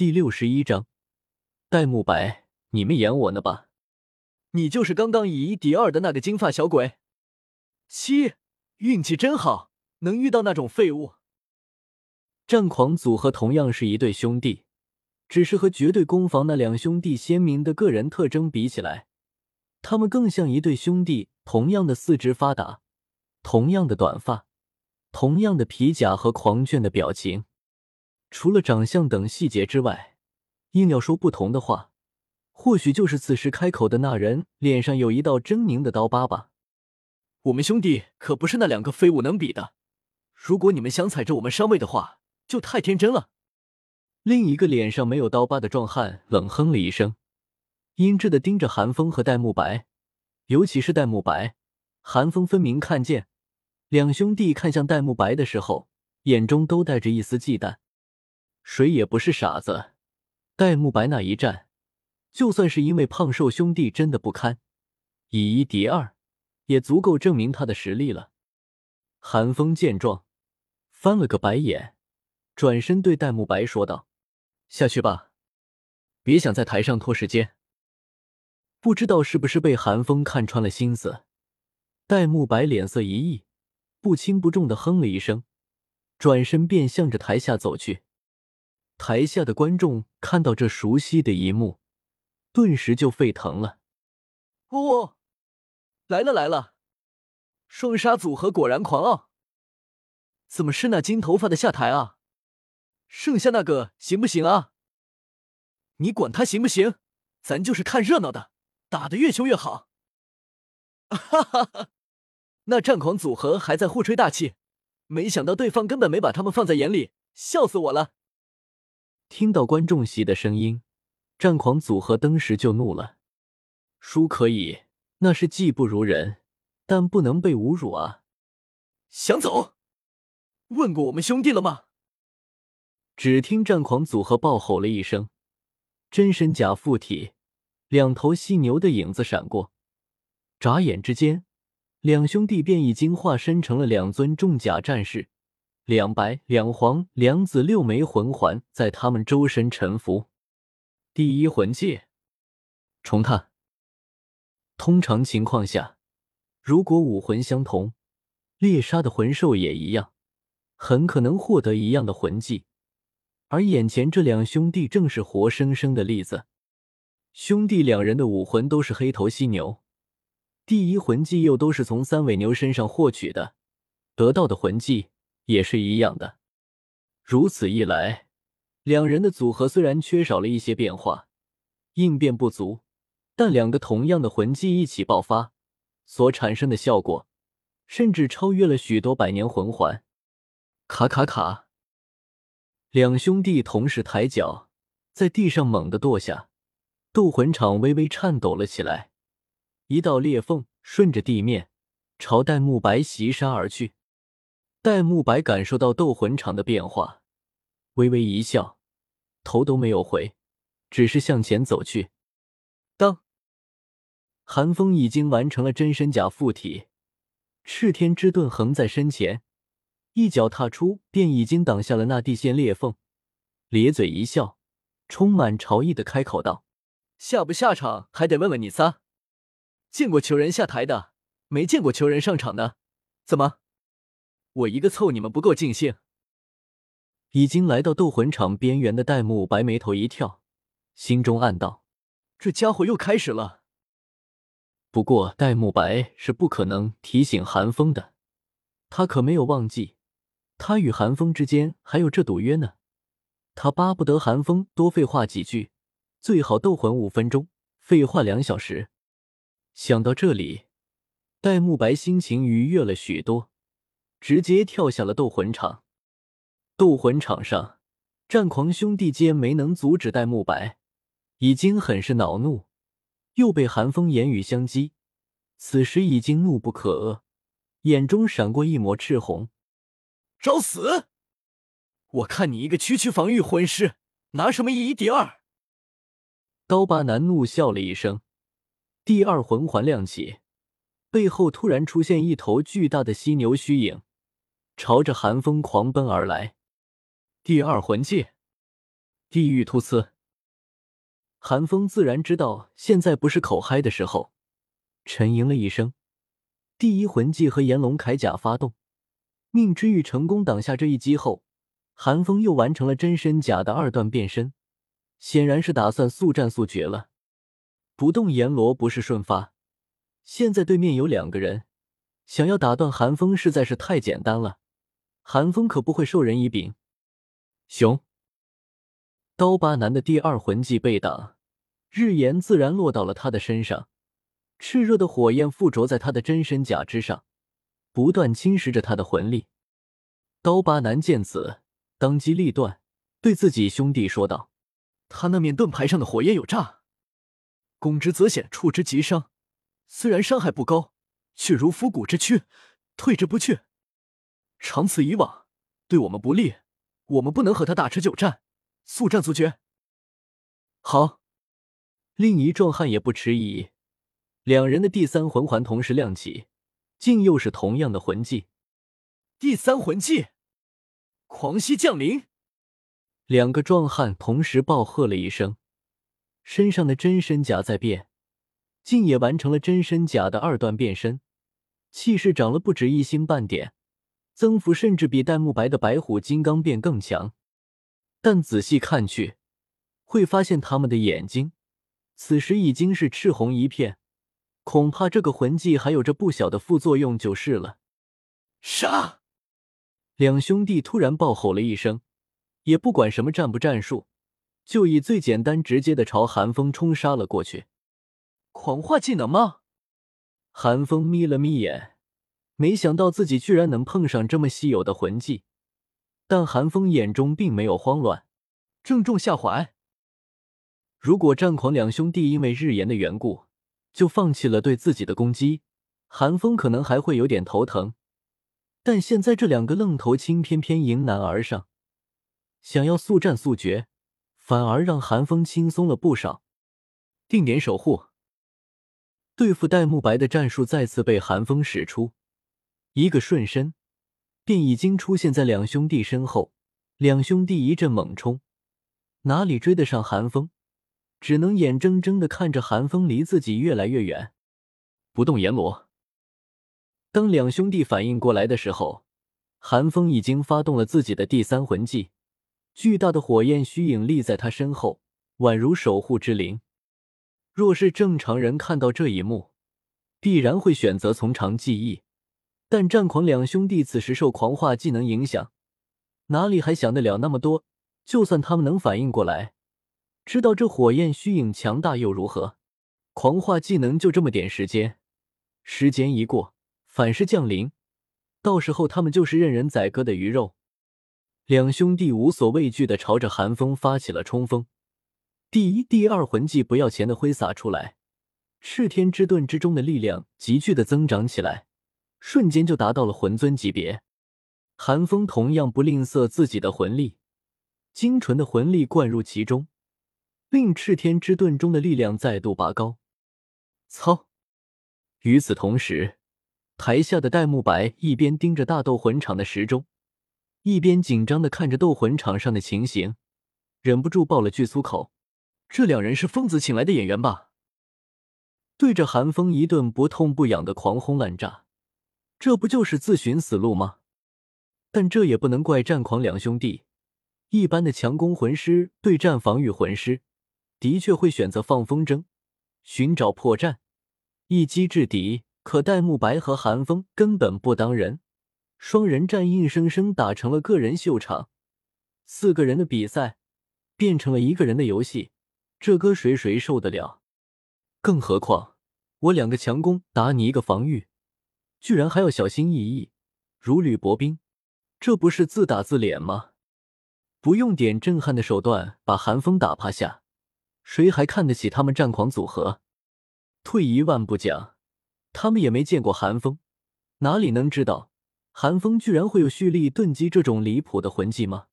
第六十一章，戴沐白，你们演我呢吧？你就是刚刚以一敌二的那个金发小鬼？七，运气真好，能遇到那种废物。战狂组合同样是一对兄弟，只是和绝对攻防那两兄弟鲜明的个人特征比起来，他们更像一对兄弟。同样的四肢发达，同样的短发，同样的皮甲和狂狷的表情。除了长相等细节之外，硬要说不同的话，或许就是此时开口的那人脸上有一道狰狞的刀疤吧。我们兄弟可不是那两个废物能比的。如果你们想踩着我们上位的话，就太天真了。另一个脸上没有刀疤的壮汉冷哼了一声，阴鸷的盯着韩风和戴沐白，尤其是戴沐白。韩风分明看见两兄弟看向戴沐白的时候，眼中都带着一丝忌惮。谁也不是傻子，戴沐白那一战，就算是因为胖瘦兄弟真的不堪，以一敌二，也足够证明他的实力了。韩风见状，翻了个白眼，转身对戴沐白说道：“下去吧，别想在台上拖时间。”不知道是不是被韩风看穿了心思，戴沐白脸色一异，不轻不重的哼了一声，转身便向着台下走去。台下的观众看到这熟悉的一幕，顿时就沸腾了。哦，来了来了！双杀组合果然狂傲。怎么是那金头发的下台啊？剩下那个行不行啊？你管他行不行？咱就是看热闹的，打得越凶越好。哈哈哈！那战狂组合还在互吹大气，没想到对方根本没把他们放在眼里，笑死我了。听到观众席的声音，战狂组合登时就怒了。输可以，那是技不如人，但不能被侮辱啊！想走？问过我们兄弟了吗？只听战狂组合暴吼了一声，真身假附体，两头犀牛的影子闪过，眨眼之间，两兄弟便已经化身成了两尊重甲战士。两白两黄两紫六枚魂环在他们周身沉浮。第一魂技，重踏。通常情况下，如果武魂相同，猎杀的魂兽也一样，很可能获得一样的魂技。而眼前这两兄弟正是活生生的例子。兄弟两人的武魂都是黑头犀牛，第一魂技又都是从三尾牛身上获取的，得到的魂技。也是一样的，如此一来，两人的组合虽然缺少了一些变化，应变不足，但两个同样的魂技一起爆发，所产生的效果，甚至超越了许多百年魂环。卡卡卡，两兄弟同时抬脚，在地上猛地跺下，斗魂场微微颤抖了起来，一道裂缝顺着地面朝戴沐白袭杀而去。戴沐白感受到斗魂场的变化，微微一笑，头都没有回，只是向前走去。当寒风已经完成了真身甲附体，赤天之盾横在身前，一脚踏出，便已经挡下了那地线裂缝。咧嘴一笑，充满潮意的开口道：“下不下场还得问问你仨。见过求人下台的，没见过求人上场的，怎么？”我一个凑你们不够尽兴。已经来到斗魂场边缘的戴沐白眉头一跳，心中暗道：“这家伙又开始了。”不过戴沐白是不可能提醒韩风的，他可没有忘记，他与韩风之间还有这赌约呢。他巴不得韩风多废话几句，最好斗魂五分钟，废话两小时。想到这里，戴沐白心情愉悦了许多。直接跳下了斗魂场。斗魂场上，战狂兄弟皆没能阻止戴沐白，已经很是恼怒，又被寒风言语相激，此时已经怒不可遏，眼中闪过一抹赤红。找死！我看你一个区区防御魂师，拿什么以一敌二？刀疤男怒笑了一声，第二魂环亮起，背后突然出现一头巨大的犀牛虚影。朝着寒风狂奔而来，第二魂技，地狱突刺。寒风自然知道现在不是口嗨的时候，沉吟了一声，第一魂技和炎龙铠甲发动，命之玉成功挡下这一击后，寒风又完成了真身甲的二段变身，显然是打算速战速决了。不动阎罗不是瞬发，现在对面有两个人，想要打断寒风实在是太简单了。韩风可不会授人以柄。熊刀疤男的第二魂技被挡，日炎自然落到了他的身上，炽热的火焰附着在他的真身甲之上，不断侵蚀着他的魂力。刀疤男见此，当机立断，对自己兄弟说道：“他那面盾牌上的火焰有诈，攻之则险，触之即伤。虽然伤害不高，却如腐骨之躯，退之不去。长此以往，对我们不利。”我们不能和他大持久战，速战速决。好，另一壮汉也不迟疑，两人的第三魂环同时亮起，竟又是同样的魂技。第三魂技，狂吸降临。两个壮汉同时暴喝了一声，身上的真身甲在变，竟也完成了真身甲的二段变身，气势涨了不止一星半点。增幅甚至比戴沐白的白虎金刚变更强，但仔细看去，会发现他们的眼睛此时已经是赤红一片，恐怕这个魂技还有着不小的副作用就是了。杀！两兄弟突然暴吼了一声，也不管什么战不战术，就以最简单直接的朝寒风冲杀了过去。狂化技能吗？寒风眯了眯眼。没想到自己居然能碰上这么稀有的魂技，但韩风眼中并没有慌乱，正中下怀。如果战狂两兄弟因为日炎的缘故就放弃了对自己的攻击，韩风可能还会有点头疼。但现在这两个愣头青偏偏迎难而上，想要速战速决，反而让韩风轻松了不少。定点守护，对付戴沐白的战术再次被韩风使出。一个瞬身，便已经出现在两兄弟身后。两兄弟一阵猛冲，哪里追得上寒风？只能眼睁睁的看着寒风离自己越来越远。不动阎罗。当两兄弟反应过来的时候，寒风已经发动了自己的第三魂技，巨大的火焰虚影立在他身后，宛如守护之灵。若是正常人看到这一幕，必然会选择从长计议。但战狂两兄弟此时受狂化技能影响，哪里还想得了那么多？就算他们能反应过来，知道这火焰虚影强大又如何？狂化技能就这么点时间，时间一过，反噬降临，到时候他们就是任人宰割的鱼肉。两兄弟无所畏惧的朝着寒风发起了冲锋，第一、第二魂技不要钱的挥洒出来，赤天之盾之中的力量急剧的增长起来。瞬间就达到了魂尊级别，寒风同样不吝啬自己的魂力，精纯的魂力灌入其中，令赤天之盾中的力量再度拔高。操！与此同时，台下的戴沐白一边盯着大斗魂场的时钟，一边紧张的看着斗魂场上的情形，忍不住爆了句粗口：“这两人是疯子请来的演员吧？”对着寒风一顿不痛不痒的狂轰滥炸。这不就是自寻死路吗？但这也不能怪战狂两兄弟。一般的强攻魂师对战防御魂师，的确会选择放风筝，寻找破绽，一击制敌。可戴沐白和寒风根本不当人，双人战硬生生打成了个人秀场，四个人的比赛变成了一个人的游戏，这搁谁谁受得了？更何况我两个强攻打你一个防御。居然还要小心翼翼，如履薄冰，这不是自打自脸吗？不用点震撼的手段把寒风打趴下，谁还看得起他们战狂组合？退一万步讲，他们也没见过寒风，哪里能知道寒风居然会有蓄力顿击这种离谱的魂技吗？